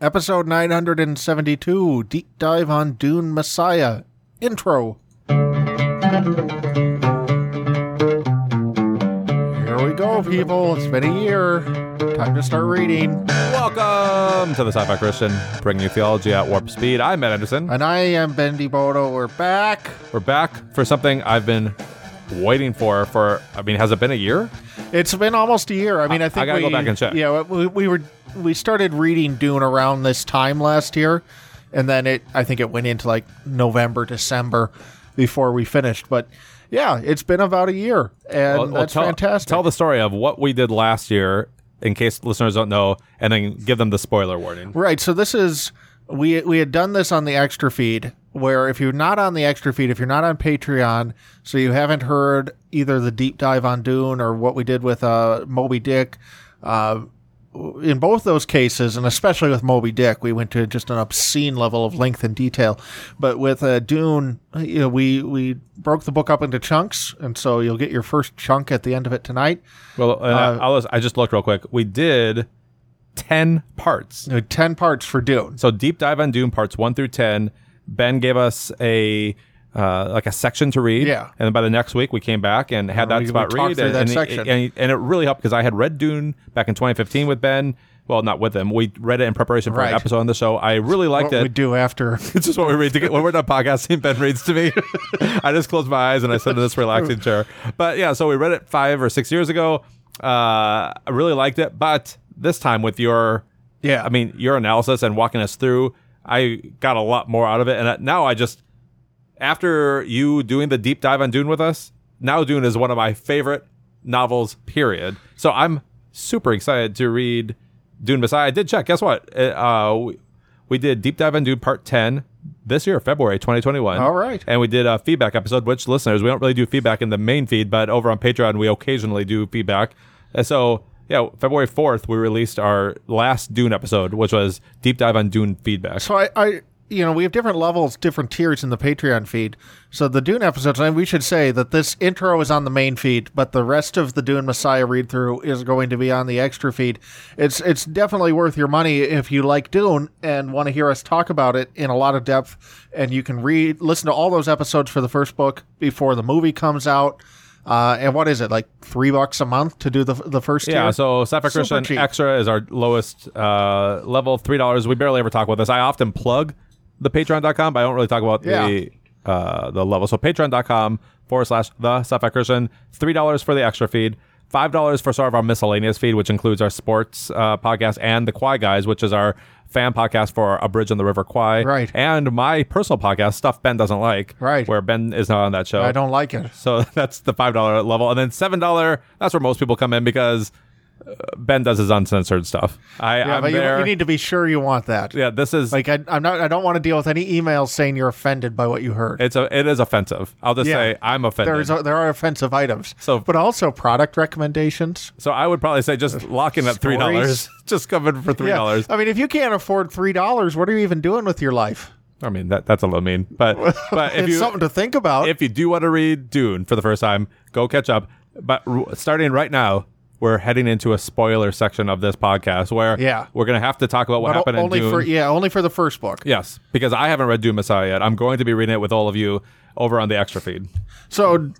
episode 972 Deep Dive on Dune Messiah. Intro. Here we go, people. It's been a year. Time to start reading. Welcome to the Sci-Fi Christian, bringing you theology at warp speed. I'm Matt Anderson. And I am Ben De Bono. We're back. We're back for something I've been waiting for. For I mean, has it been a year? It's been almost a year. I mean, I, I think I gotta we, go back and check. Yeah, we, we were we started reading Dune around this time last year, and then it I think it went into like November, December before we finished. But yeah, it's been about a year, and Well, well, that's tell, fantastic. Tell the story of what we did last year, in case listeners don't know, and then give them the spoiler warning. Right. So this is we we had done this on the extra feed where if you're not on the extra feed, if you're not on Patreon, so you haven't heard either the deep dive on Dune or what we did with uh Moby Dick, uh in both those cases, and especially with Moby Dick, we went to just an obscene level of length and detail. But with uh, Dune, you know, we we broke the book up into chunks, and so you'll get your first chunk at the end of it tonight. Well, and I, I'll, I just looked real quick. We did ten parts. Uh, Ten parts for Dune. So deep dive on Dune parts one through ten. Ben gave us a uh, like a section to read. Yeah. And then by the next week we came back and had that we- we spot talked read and, that and, section. and, and it really helped because I had read Dune back in 2015 with Ben. Well, not with him. We read it in preparation for Right. an episode on the show. I really liked What it. we do after It's just what we read to get when we're done podcasting. Ben reads to me. I just close my eyes and I sit in this relaxing chair. But yeah, so we read it five or six years ago. Uh, I really liked it, but this time with your, Yeah. I mean your analysis and walking us through, I got a lot more out of it. And now I just, after you doing the deep dive on Dune with us, now Dune is one of my favorite novels. Period. So I'm super excited to read Dune Messiah. I did check. Guess what? Uh, we, we did deep dive on Dune part ten this year, February 2021. All right. And we did a feedback episode, which listeners, we don't really do feedback in the main feed, but over on Patreon, we occasionally do feedback. And so, yeah, February 4th, we released our last Dune episode, which was deep dive on Dune feedback. So I, I, you know, we have different levels, different tiers in the Patreon feed. So the Dune episodes, and we should say that this intro is on the main feed, but the rest of the Dune Messiah read through is going to be on the extra feed. It's it's definitely worth your money if you like Dune and want to hear us talk about it in a lot of depth. And you can read, listen to all those episodes for the first book before the movie comes out. Uh, and what is it like three bucks a month to do the the first Yeah, tier? so Sci-Fi Christian cheap. Extra is our lowest uh, level, three dollars. We barely ever talk about this. I often plug the Patreon.com, but I don't really talk about the uh, the level. So Patreon.com forward slash the Sci-Fi Christian. Three dollars for the extra feed. Five dollars for sort of our miscellaneous feed, which includes our sports uh, podcast and the Kwai Guys, which is our fan podcast for A Bridge on the River Kwai, Right. And my personal podcast, stuff Ben doesn't like, Right. Where Ben is not on that show. I don't like it. So that's the five dollar level, and then seven dollar. That's where most people come in because Ben does his uncensored stuff. I, Yeah, I'm but you, there. you need to be sure you want that. yeah, this is Like I, I'm not. I don't want to deal with any emails saying you're offended by what you heard. it's a it is offensive. I'll just Yeah. say I'm offended. There's a, there are offensive items. So- but also product recommendations. so I would probably say just lock in at three dollars. Just come in for three dollars. I mean, if you can't afford three dollars, what are you even doing with your life? I mean that that's a little mean, but but if it's you something to think about. if you do want to read Dune for the first time, go catch up. But starting right now. We're heading into a spoiler section of this podcast where Yeah. we're going to have to talk about what But happened only in Dune. for yeah, only for the first book. Yes, because I haven't read Dune Messiah yet. I'm going to be reading it with all of you over on the extra feed. So,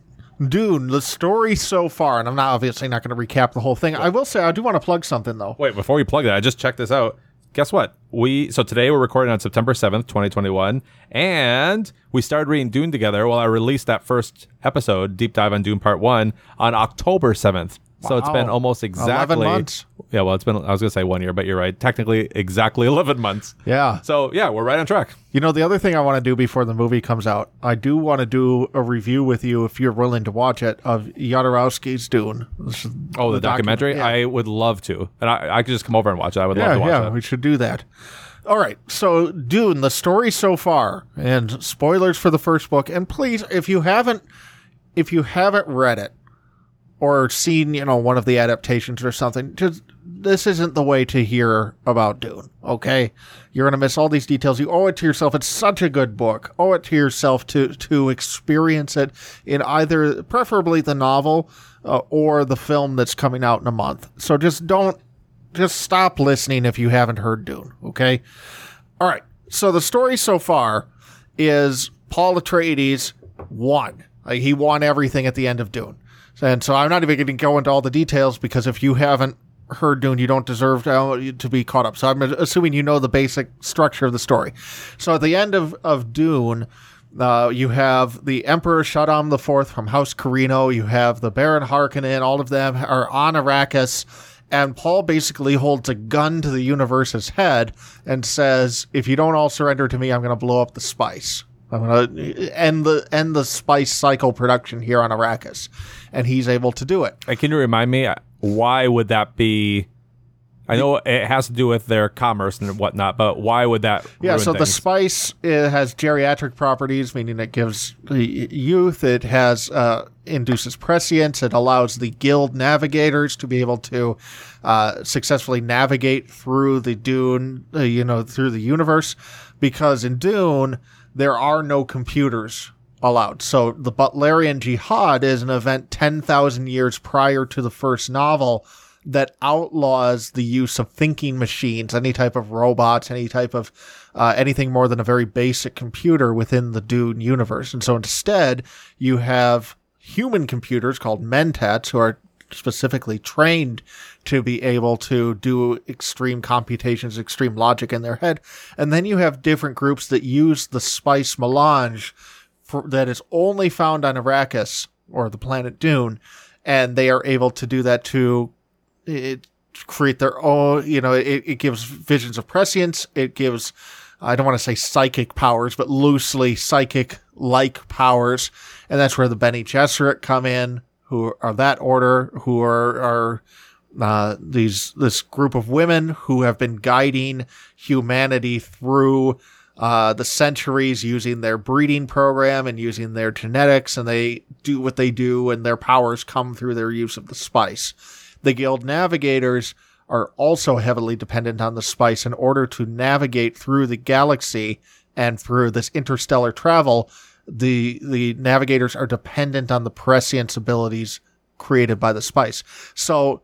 Dune, the story so far, and I'm not obviously not going to recap the whole thing. I will say I do want to plug something though. Wait, before we plug that, I just checked this out. Guess what? We so today we're recording on September 7th, 2021, and we started reading Dune together. Well, I released that first episode, Deep Dive on Dune Part 1 on October 7th. So it's been almost exactly 11 exactly months. Yeah, well, it's been I was going to say 1 year, but you're right. Technically exactly 11 months. Yeah. So, yeah, we're right on track. You know, the other thing I want to do before the movie comes out, I do want to do a review with you if you're willing to watch it of Jodorowsky's Dune. This is Oh, the, docu- documentary? yeah. I would love to. And I, I could just come over and watch it. I would love to watch yeah, it. we should do that. All right, so Dune, the story so far, and spoilers for the first book. And please, if you haven't, if you haven't read it or seen, you know, one of the adaptations or something, just this isn't the way to hear about Dune. Okay, you're gonna miss all these details. You owe it to yourself. It's such a good book. Owe it to yourself to to experience it in either, preferably the novel uh, or the film that's coming out in a month. So just don't just stop listening if you haven't heard Dune. Okay. All right. So the story so far is Paul Atreides won. He won everything at the end of Dune. And so I'm not even going to go into all the details because if you haven't heard Dune, you don't deserve to, to be caught up. So I'm assuming you know the basic structure of the story. So at the end of, of Dune, uh, you have the Emperor Shaddam IV from House Corrino. You have the Baron Harkonnen. All of them are on Arrakis. And Paul basically holds a gun to the universe's head and says, if you don't all surrender to me, I'm going to blow up the spice. I'm to end the, end the spice cycle production here on Arrakis. And he's able to do it. And can you remind me, uh, why would that be? I know it has to do with their commerce and whatnot, but why would that? Yeah, so the spice it has geriatric properties, meaning it gives the youth. It has uh, induces prescience. It allows the guild navigators to be able to uh, successfully navigate through the Dune, uh, you know, through the universe. Because in Dune, there are no computers allowed. So the Butlerian Jihad is an event ten thousand years prior to the first novel that outlaws the use of thinking machines, any type of robots, any type of uh, anything more than a very basic computer within the Dune universe. And so instead, you have human computers called mentats who are specifically trained to be able to do extreme computations, extreme logic in their head. And then you have different groups that use the spice melange for, that is only found on Arrakis or the planet Dune. And they are able to do that to it create their own, you know, it, it gives visions of prescience. It gives, I don't want to say psychic powers, but loosely psychic like powers. And that's where the Bene Gesserit come in, who are that order, who are, are, uh, these, this group of women who have been guiding humanity through, uh, the centuries using their breeding program and using their genetics. And they do what they do and their powers come through their use of the spice. The guild navigators are also heavily dependent on the spice in order to navigate through the galaxy and through this interstellar travel. The the navigators are dependent on the prescience abilities created by the spice. So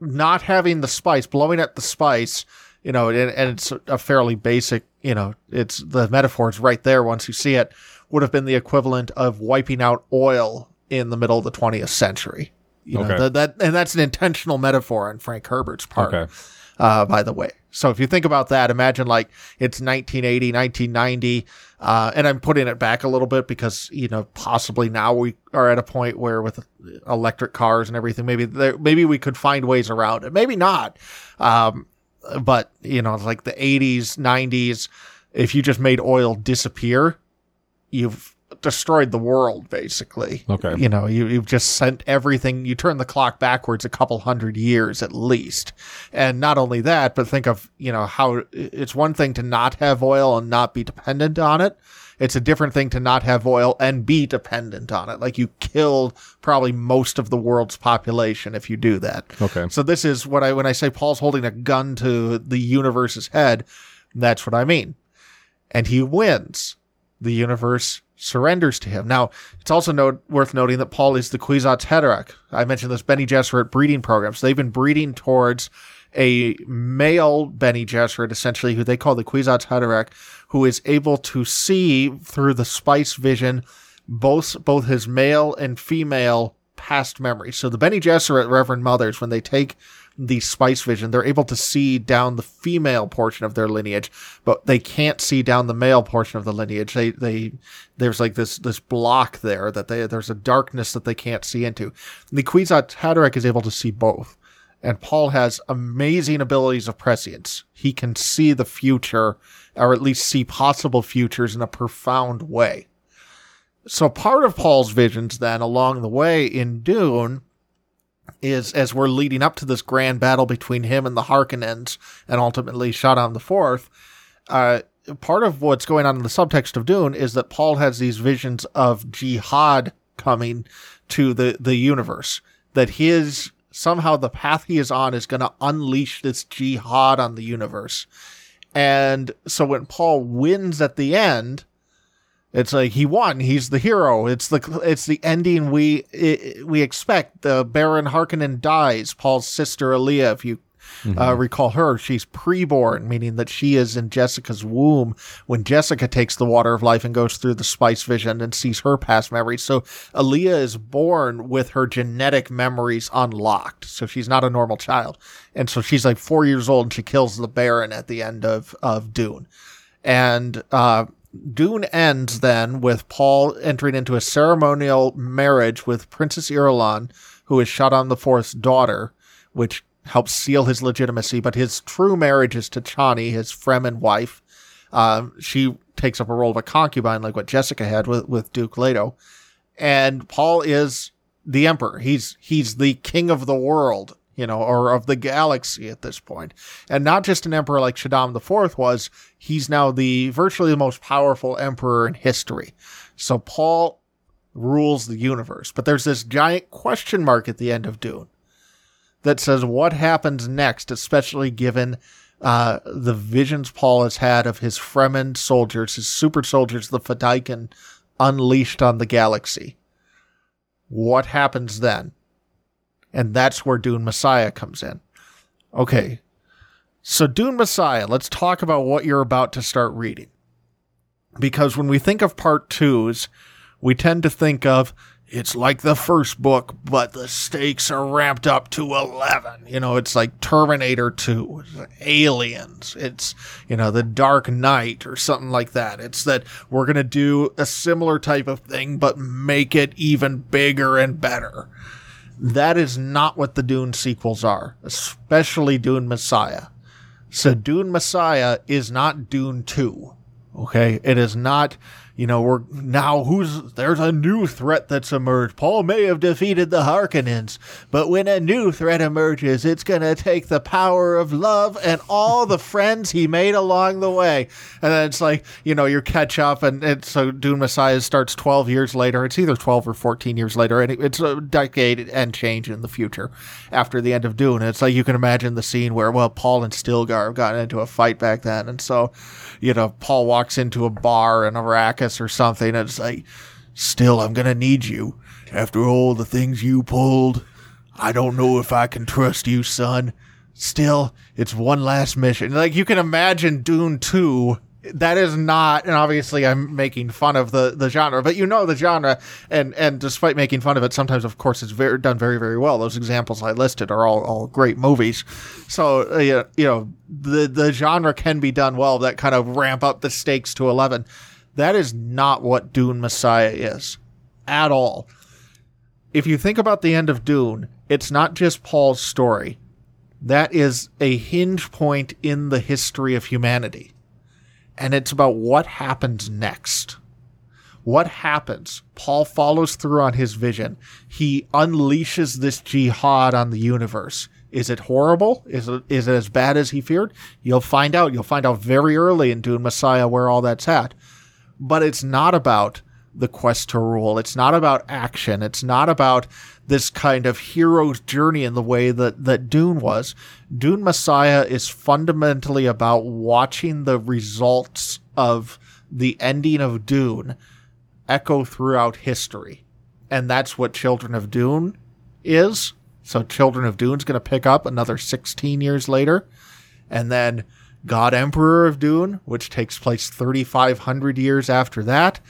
not having the spice, blowing at the spice, you know, and, and it's a fairly basic, you know, it's the metaphor is right there once you see it, would have been the equivalent of wiping out oil in the middle of the 20th century. You know, Okay. that, that and that's an intentional metaphor on Frank Herbert's part. Okay. Uh, by the way. So if you think about that, imagine like it's 1980, 1990, uh, and I'm putting it back a little bit because, you know, possibly now we are at a point where with electric cars and everything, maybe there, maybe we could find ways around it. Maybe not. Um, but you know, like the 80s, 90s, if you just made oil disappear, you've destroyed the world basically. Okay. You know, you, you've just sent everything, you turn the clock backwards a couple hundred years at least. And not only that, but think of, you know, how it's one thing to not have oil and not be dependent on it. It's a different thing to not have oil and be dependent on it. Like you killed probably most of the world's population if you do that. Okay. So this is what I when I say Paul's holding a gun to the universe's head, that's what I mean. And he wins. The universe surrenders to him. Now, it's also note, worth noting that Paul is the Kwisatz Haderach. I mentioned this Bene Gesserit breeding program. So they've been breeding towards a male Bene Gesserit, essentially, who they call the Kwisatz Haderach, who is able to see through the spice vision both both his male and female past memories. So the Bene Gesserit Reverend Mothers, when they take the spice vision, they're able to see down the female portion of their lineage, but they can't see down the male portion of the lineage. They they there's like this this block there that they there's a darkness that they can't see into. The Kwisatz Haderach is able to see both. And Paul has amazing abilities of prescience. He can see the future, or at least see possible futures in a profound way. So part of Paul's visions then along the way in Dune is as we're leading up to this grand battle between him and the Harkonnens and ultimately Shaddam the Fourth, uh, part of what's going on in the subtext of Dune is that Paul has these visions of jihad coming to the, the universe. That his somehow the path he is on is going to unleash this jihad on the universe. And so when Paul wins at the end, it's like he won. He's the hero. It's the it's the ending we i we expect. The Baron Harkonnen dies. Paul's sister Alia, if you Uh, recall her; she's preborn, meaning that she is in Jessica's womb when Jessica takes the water of life and goes through the spice vision and sees her past memories. So Alia is born with her genetic memories unlocked, so she's not a normal child, and so she's like four years old and she kills the Baron at the end of of Dune, and uh, Dune ends then with Paul entering into a ceremonial marriage with Princess Irulan, who is Shaddam the Fourth's daughter, which helps seal his legitimacy. But his true marriage is to Chani, his Fremen wife. Um, she takes up a role of a concubine, like what Jessica had with, with Duke Leto. And Paul is the emperor. He's he's the king of the world, you know, or of the galaxy at this point. And not just an emperor like Shaddam IV was, he's now the virtually the most powerful emperor in history. So Paul rules the universe. But there's this giant question mark at the end of Dune that says what happens next, especially given uh, the visions Paul has had of his Fremen soldiers, his super soldiers, the Fedaykin, unleashed on the galaxy. What happens then? And that's where Dune Messiah comes in. Okay. So, Dune Messiah, let's talk about what you're about to start reading. Because when we think of part twos, we tend to think of it's like the first book, but the stakes are ramped up to 11. You know, it's like Terminator 2, Aliens, it's, you know, The Dark Knight or something like that. It's that we're going to do a similar type of thing, but make it even bigger and better. That is not what the Dune sequels are, especially Dune Messiah. So Dune Messiah is not Dune 2. Okay. It is not you know, we're now who's there's a new threat that's emerged. Paul may have defeated the Harkonnens, but when a new threat emerges, it's going to take the power of love and all the friends he made along the way. And then it's like, you know, you catch up, and, and so Dune Messiah starts 12 years later. It's either 12 or 14 years later, and it's a decade and change in the future after the end of Dune. And it's like you can imagine the scene where, well, Paul and Stilgar have gotten into a fight back then. And so, you know, Paul walks into a bar in Arrakis or something. It's like, still, I'm going to need you. After all the things you pulled, I don't know if I can trust you, son. Still, it's one last mission. Like, you can imagine Dune 2 that is not and obviously i'm making fun of the the genre but you know the genre and and despite making fun of it sometimes of course it's very done very very well those examples i listed are all all great movies so uh, you know the the genre can be done well that kind of ramp up the stakes to 11 that is not what dune messiah is at all if you think about the end of dune it's not just paul's story that is a hinge point in the history of humanity and it's about what happens next. What happens? Paul follows through on his vision. He unleashes this jihad on the universe. Is it horrible? Is it, is it as bad as he feared? You'll find out. You'll find out very early in Dune Messiah where all that's at. But it's not about the quest to rule. It's not about action. It's not about this kind of hero's journey in the way that, that Dune was. Dune Messiah is fundamentally about watching the results of the ending of Dune echo throughout history. And that's what Children of Dune is. So Children of Dune is going to pick up another 16 years later. And then God Emperor of Dune, which takes place 3,500 years after that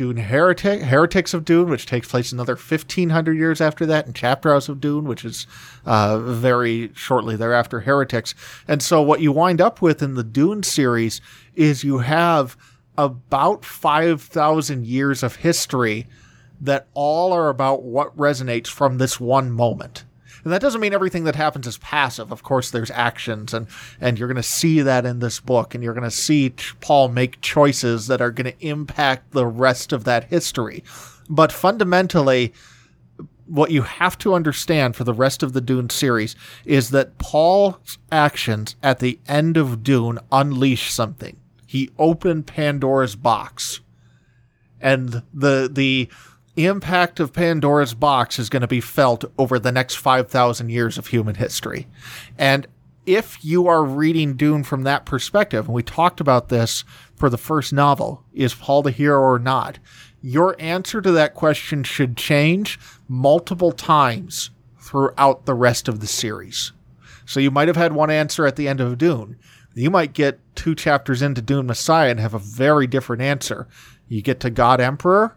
Dune Heretic, Heretics of Dune, which takes place another 1500 years after that, and Chapter House of Dune, which is uh, very shortly thereafter, Heretics. And so what you wind up with in the Dune series is you have about 5,000 years of history that all are about what resonates from this one moment. And that doesn't mean everything that happens is passive. Of course, there's actions, and and you're going to see that in this book, and you're going to see Paul make choices that are going to impact the rest of that history. But fundamentally, what you have to understand for the rest of the Dune series is that Paul's actions at the end of Dune unleash something. He opened Pandora's box. And the the impact of Pandora's box is going to be felt over the next 5,000 years of human history. And if you are reading Dune from that perspective, and we talked about this for the first novel, is Paul the hero or not? Your answer to that question should change multiple times throughout the rest of the series. So you might have had one answer at the end of Dune. You might get two chapters into Dune Messiah and have a very different answer. You get to God Emperor,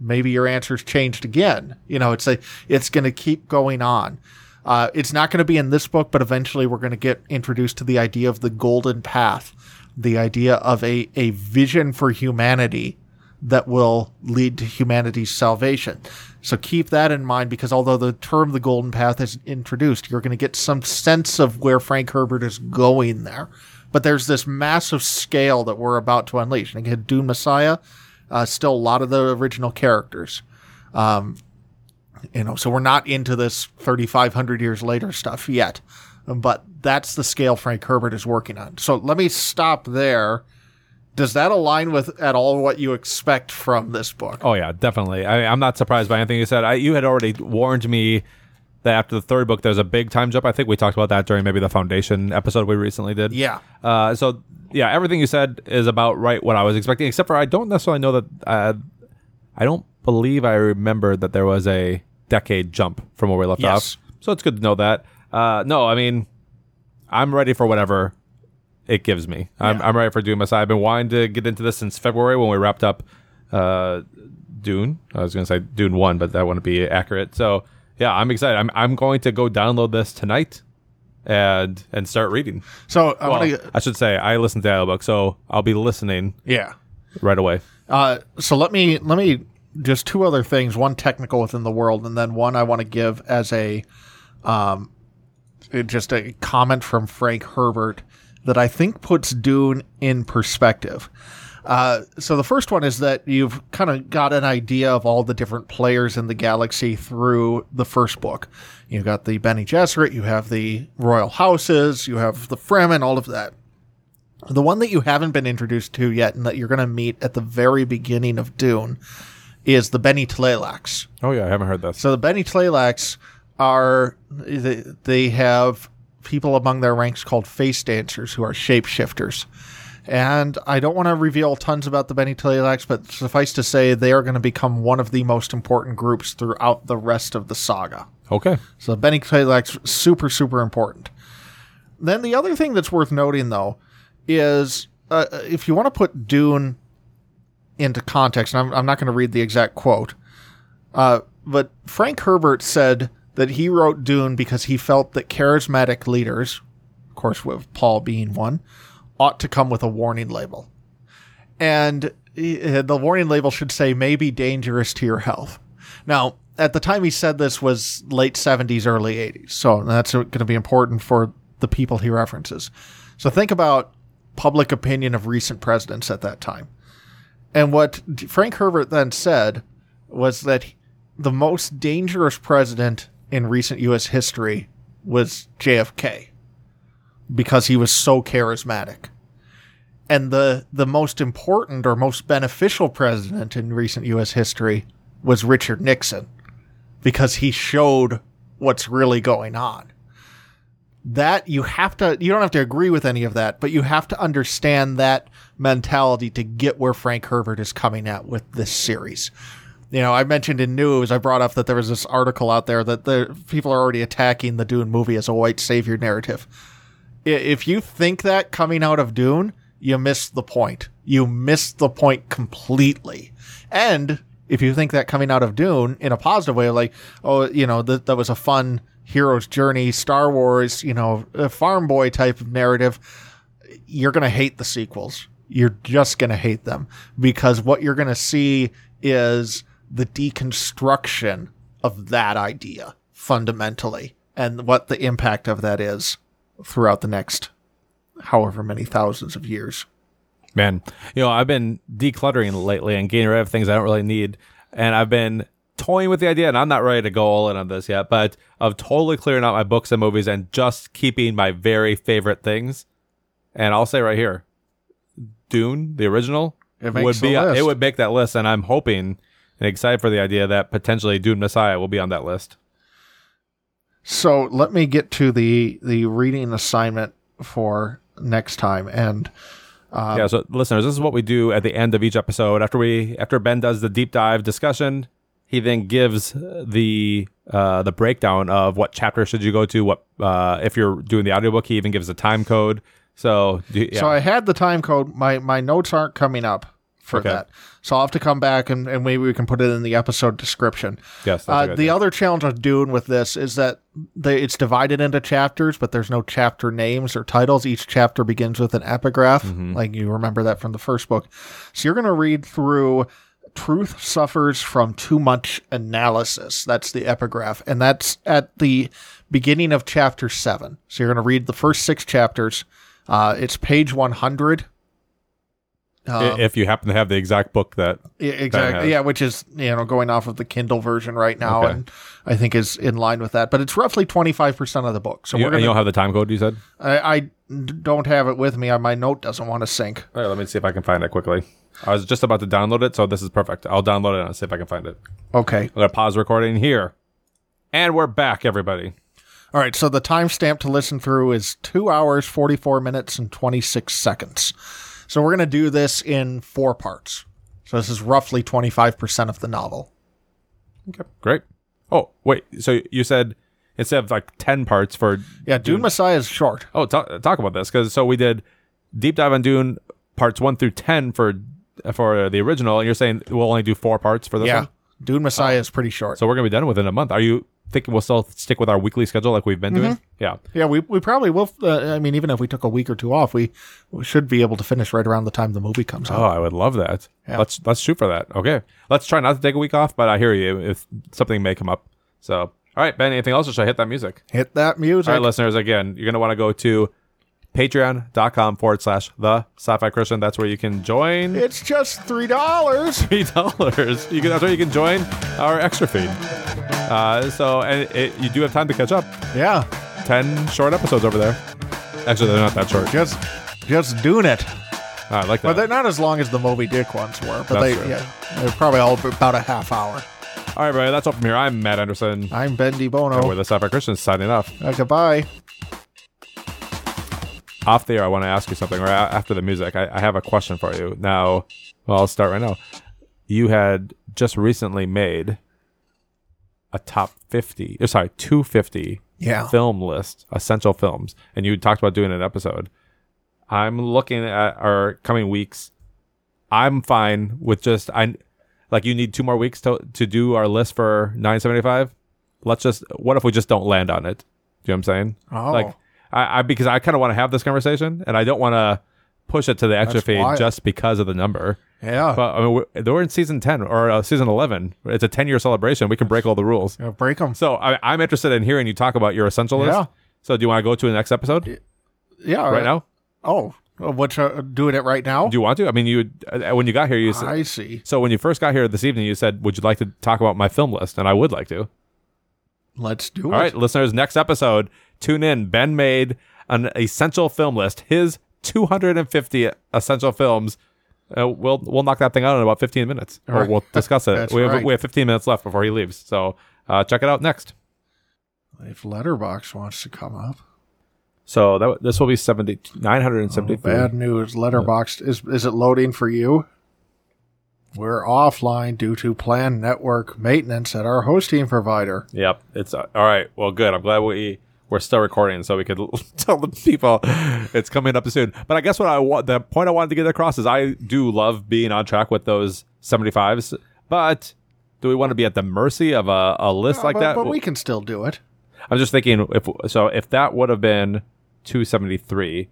maybe your answer's changed again. You know, it's a, it's going to keep going on. Uh, it's not going to be in this book, but eventually we're going to get introduced to the idea of the golden path, the idea of a, a vision for humanity that will lead to humanity's salvation. So keep that in mind because although the term the golden path is introduced, you're going to get some sense of where Frank Herbert is going there. But there's this massive scale that we're about to unleash. And again, Dune Messiah, uh, still a lot of the original characters. Um, you know, so we're not into this 3,500 years later stuff yet. But that's the scale Frank Herbert is working on. So let me stop there does that align with at all what you expect from this book? Oh yeah, definitely. I, I'm not surprised by anything you said. I, you had already warned me that after the third book, there's a big time jump. I think we talked about that during maybe the Foundation episode we recently did. Yeah. Uh, so yeah, everything you said is about right what I was expecting, except for I don't necessarily know that. Uh, I don't believe I remember that there was a decade jump from where we left Yes. off. So it's good to know that. Uh, no, I mean, I'm ready for whatever it gives me. I'm, I'm ready for Dune Messiah. I've been wanting to get into this since February when we wrapped up uh, Dune. I was going to say Dune 1, but that wouldn't be accurate. So, yeah, I'm excited. I'm, I'm going to go download this tonight and and start reading. So I Well, want to, I should say I listen to the audiobook, so I'll be listening yeah. right away. Uh, so let me let me just two other things. One technical within the world, and then one I want to give as a, um, just a comment from Frank Herbert that I think puts Dune in perspective. Uh, so the first one is that you've kind of got an idea of all the different players in the galaxy through the first book. You've got the Bene Gesserit, you have the royal houses, you have the Fremen, all of that. The one that you haven't been introduced to yet and that you're going to meet at the very beginning of Dune is the Bene Tleilax. Oh yeah, I haven't heard that. So the Bene Tleilax are they, they have people among their ranks called face dancers who are shapeshifters. And I don't want to reveal tons about the Bene Tleilax, but suffice to say they are going to become one of the most important groups throughout the rest of the saga. Okay. So Bene Tleilax super super important. Then the other thing that's worth noting though is uh, if you want to put Dune into context, and I'm, I'm not going to read the exact quote, uh, but Frank Herbert said that he wrote Dune because he felt that charismatic leaders, of course with Paul being one, ought to come with a warning label. And uh, the warning label should say may be dangerous to your health. Now, at the time he said this was late 70s, early 80s. So that's going to be important for the people he references. So think about public opinion of recent presidents at that time. And what Frank Herbert then said was that the most dangerous president in recent U.S. history was JFK because he was so charismatic. And the, the most important or most beneficial president in recent U.S. history was Richard Nixon because he showed what's really going on. That you have to, you don't have to agree with any of that, but you have to understand that mentality to get where Frank Herbert is coming at with this series. You know, I mentioned in news, I brought up that there was this article out there that the people are already attacking the Dune movie as a white savior narrative. If you think that coming out of Dune, you missed the point. You missed the point completely. And if you think that coming out of Dune in a positive way, like, oh, you know, that that was a fun hero's journey, Star Wars, you know, farm boy type of narrative, you're going to hate the sequels. You're just going to hate them because what you're going to see is the deconstruction of that idea fundamentally and what the impact of that is throughout the next however many thousands of years. Man, you know, I've been decluttering lately and getting rid of things I don't really need. And I've been toying with the idea, and I'm not ready to go all in on this yet, but of totally clearing out my books and movies and just keeping my very favorite things. And I'll say right here, Dune, the original, would be list. it would make that list, and I'm hoping and excited for the idea that potentially Dune Messiah will be on that list. So let me get to the the reading assignment for next time and yeah, so listeners, this is what we do at the end of each episode. After we after Ben does the deep dive discussion, he then gives the uh, the breakdown of what chapter should you go to. What uh, if you're doing the audiobook, he even gives a time code. So do, yeah. So I had the time code. My my notes aren't coming up for Okay. that. So I'll have to come back and, and maybe we can put it in the episode description. yes, Uh, the idea. other challenge I'm doing with this is that they, it's divided into chapters, but there's no chapter names or titles. Each chapter begins with an epigraph, Mm-hmm. like you remember that from the first book. So you're going to read through Truth Suffers from Too Much Analysis. That's the epigraph. And that's at the beginning of chapter seven. So you're going to read the first six chapters. Uh, it's page 100. I- um, if you happen to have the exact book that Yeah, exactly. Yeah, which is you know going off of the Kindle version right now, Okay. and I think is in line with that. But it's roughly twenty five percent of the book. So you, we're gonna. don't have the time code. You said. I don't have it with me. My note doesn't want to sync. All right, let me see if I can find it quickly. I was just about to download it, so this is perfect. I'll download it and see if I can find it. Okay. I'm gonna pause recording here, and we're back, everybody. All right. So the timestamp to listen through is two hours forty four minutes and twenty six seconds. So we're gonna do this in four parts. So this is roughly twenty five percent of the novel. Okay, great. Oh, wait. So you said instead of like ten parts for Yeah, Dune Messiah is short. oh talk, talk about this because so we did deep dive on Dune parts one through ten for for the original, and you're saying we'll only do four parts for this Yeah, one. Dune Messiah oh. is pretty short. So we're gonna be done within a month. Are you thinking we'll still stick with our weekly schedule like we've been doing? Mm-hmm. Yeah. Yeah, we we probably will. Uh, I mean, even if we took a week or two off, we, we should be able to finish right around the time the movie comes out. Oh, I would love that. Let's let's shoot for that. Okay. Let's try not to take a week off, but I hear you if something may come up. So, all right, Ben. Anything else, or should I hit that music? Hit that music. All right, listeners. Again, you're gonna want to go to patreon.com forward slash the sci-fi christian that's where you can join it's just three dollars. three dollars you can that's where you can join our extra feed uh, so and it, you do have time to catch up Yeah, 10 short episodes over there actually they're not that short just just doing it. i like that. But that they're not as long as the Moby Dick ones were. But That's they true. yeah, they're probably all about a half hour. all right everybody that's all from here i'm matt anderson I'm Ben De Bono. we're the sci-fi christians signing off Uh, goodbye. Off the air, I want to ask you something, or after the music. I, I have a question for you. Now, well, I'll start right now. You had just recently made a top 50, or sorry, 250 Yeah. film list, essential films, and you talked about doing an episode. I'm looking at our coming weeks. I'm fine with just, I like, you need two more weeks to, to do our list for 975. Let's just, what if we just don't land on it? Do you know what I'm saying? Oh. Like, I, I because I kind of want to have this conversation, and I don't want to push it to the extra That's feed wild. just because of the number. Yeah. But I mean, we're, we're in season ten or uh, season eleven. It's a ten year celebration. We can break all the rules. Yeah, break them. So I, I'm interested in hearing you talk about your essential list. Yeah. So do you want to go to the next episode Yeah. right now? Oh, uh, uh, doing it right now? Do you want to? I mean, you uh, when you got here, you said, I see. so when you first got here this evening, you said, "Would you like to talk about my film list?" And I would like to. Let's do All it. All right, listeners, next episode, tune in. Ben made an essential film list. His 250 essential films. Uh, we'll we'll knock that thing out in about 15 minutes, or right. we'll discuss it. We have right. we have 15 minutes left before he leaves, so uh, check it out next. If Letterboxd wants to come up, So that this will be 70 973. bad news. Letterboxd is is it loading for you? We're offline due to planned network maintenance at our hosting provider. Yep, it's uh, all right. Well, good. I'm glad we we're still recording, so we could tell the people it's coming up soon. But I guess what I want the point I wanted to get across is I do love being on track with those 75s, but do we want to be at the mercy of a, a list like but, that? but we can still do it. I'm just thinking if so if that would have been 273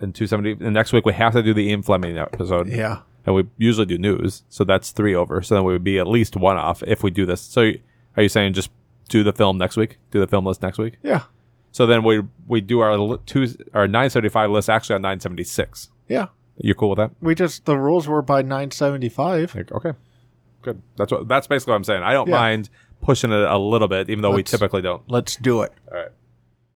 and 270 and next week we have to do the Ian Fleming episode Yeah. And we usually do news so that's three over. So then we would be at least one off if we do this. So are you saying just do the film next week? Do the film list next week? Yeah. so then we we do our two our 975 list actually on 976 Yeah. you're cool with that? We just the rules were by 975. Like, okay. Good. That's what that's basically what i'm saying. I don't Yeah. mind pushing it a little bit even though Let's- we typically don't. Let's do it. all right